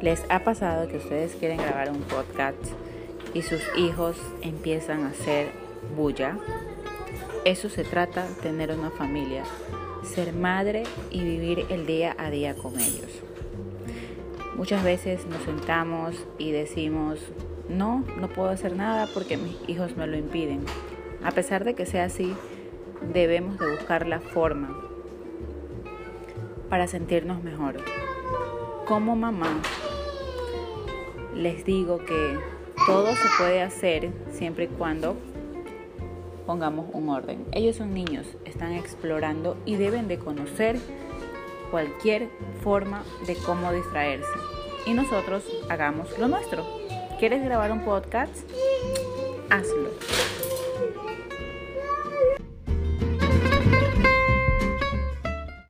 ¿Les ha pasado que ustedes quieren grabar un podcast y sus hijos empiezan a hacer bulla? Eso se trata, tener una familia, ser madre y vivir el día a día con ellos. Muchas veces nos sentamos y decimos, no, no puedo hacer nada porque mis hijos me lo impiden. A pesar de que sea así, debemos de buscar la forma para sentirnos mejor. Como mamá, les digo que todo se puede hacer siempre y cuando pongamos un orden. Ellos son niños, están explorando y deben de conocer cualquier forma de cómo distraerse. Y nosotros hagamos lo nuestro. ¿Quieres grabar un podcast? Hazlo.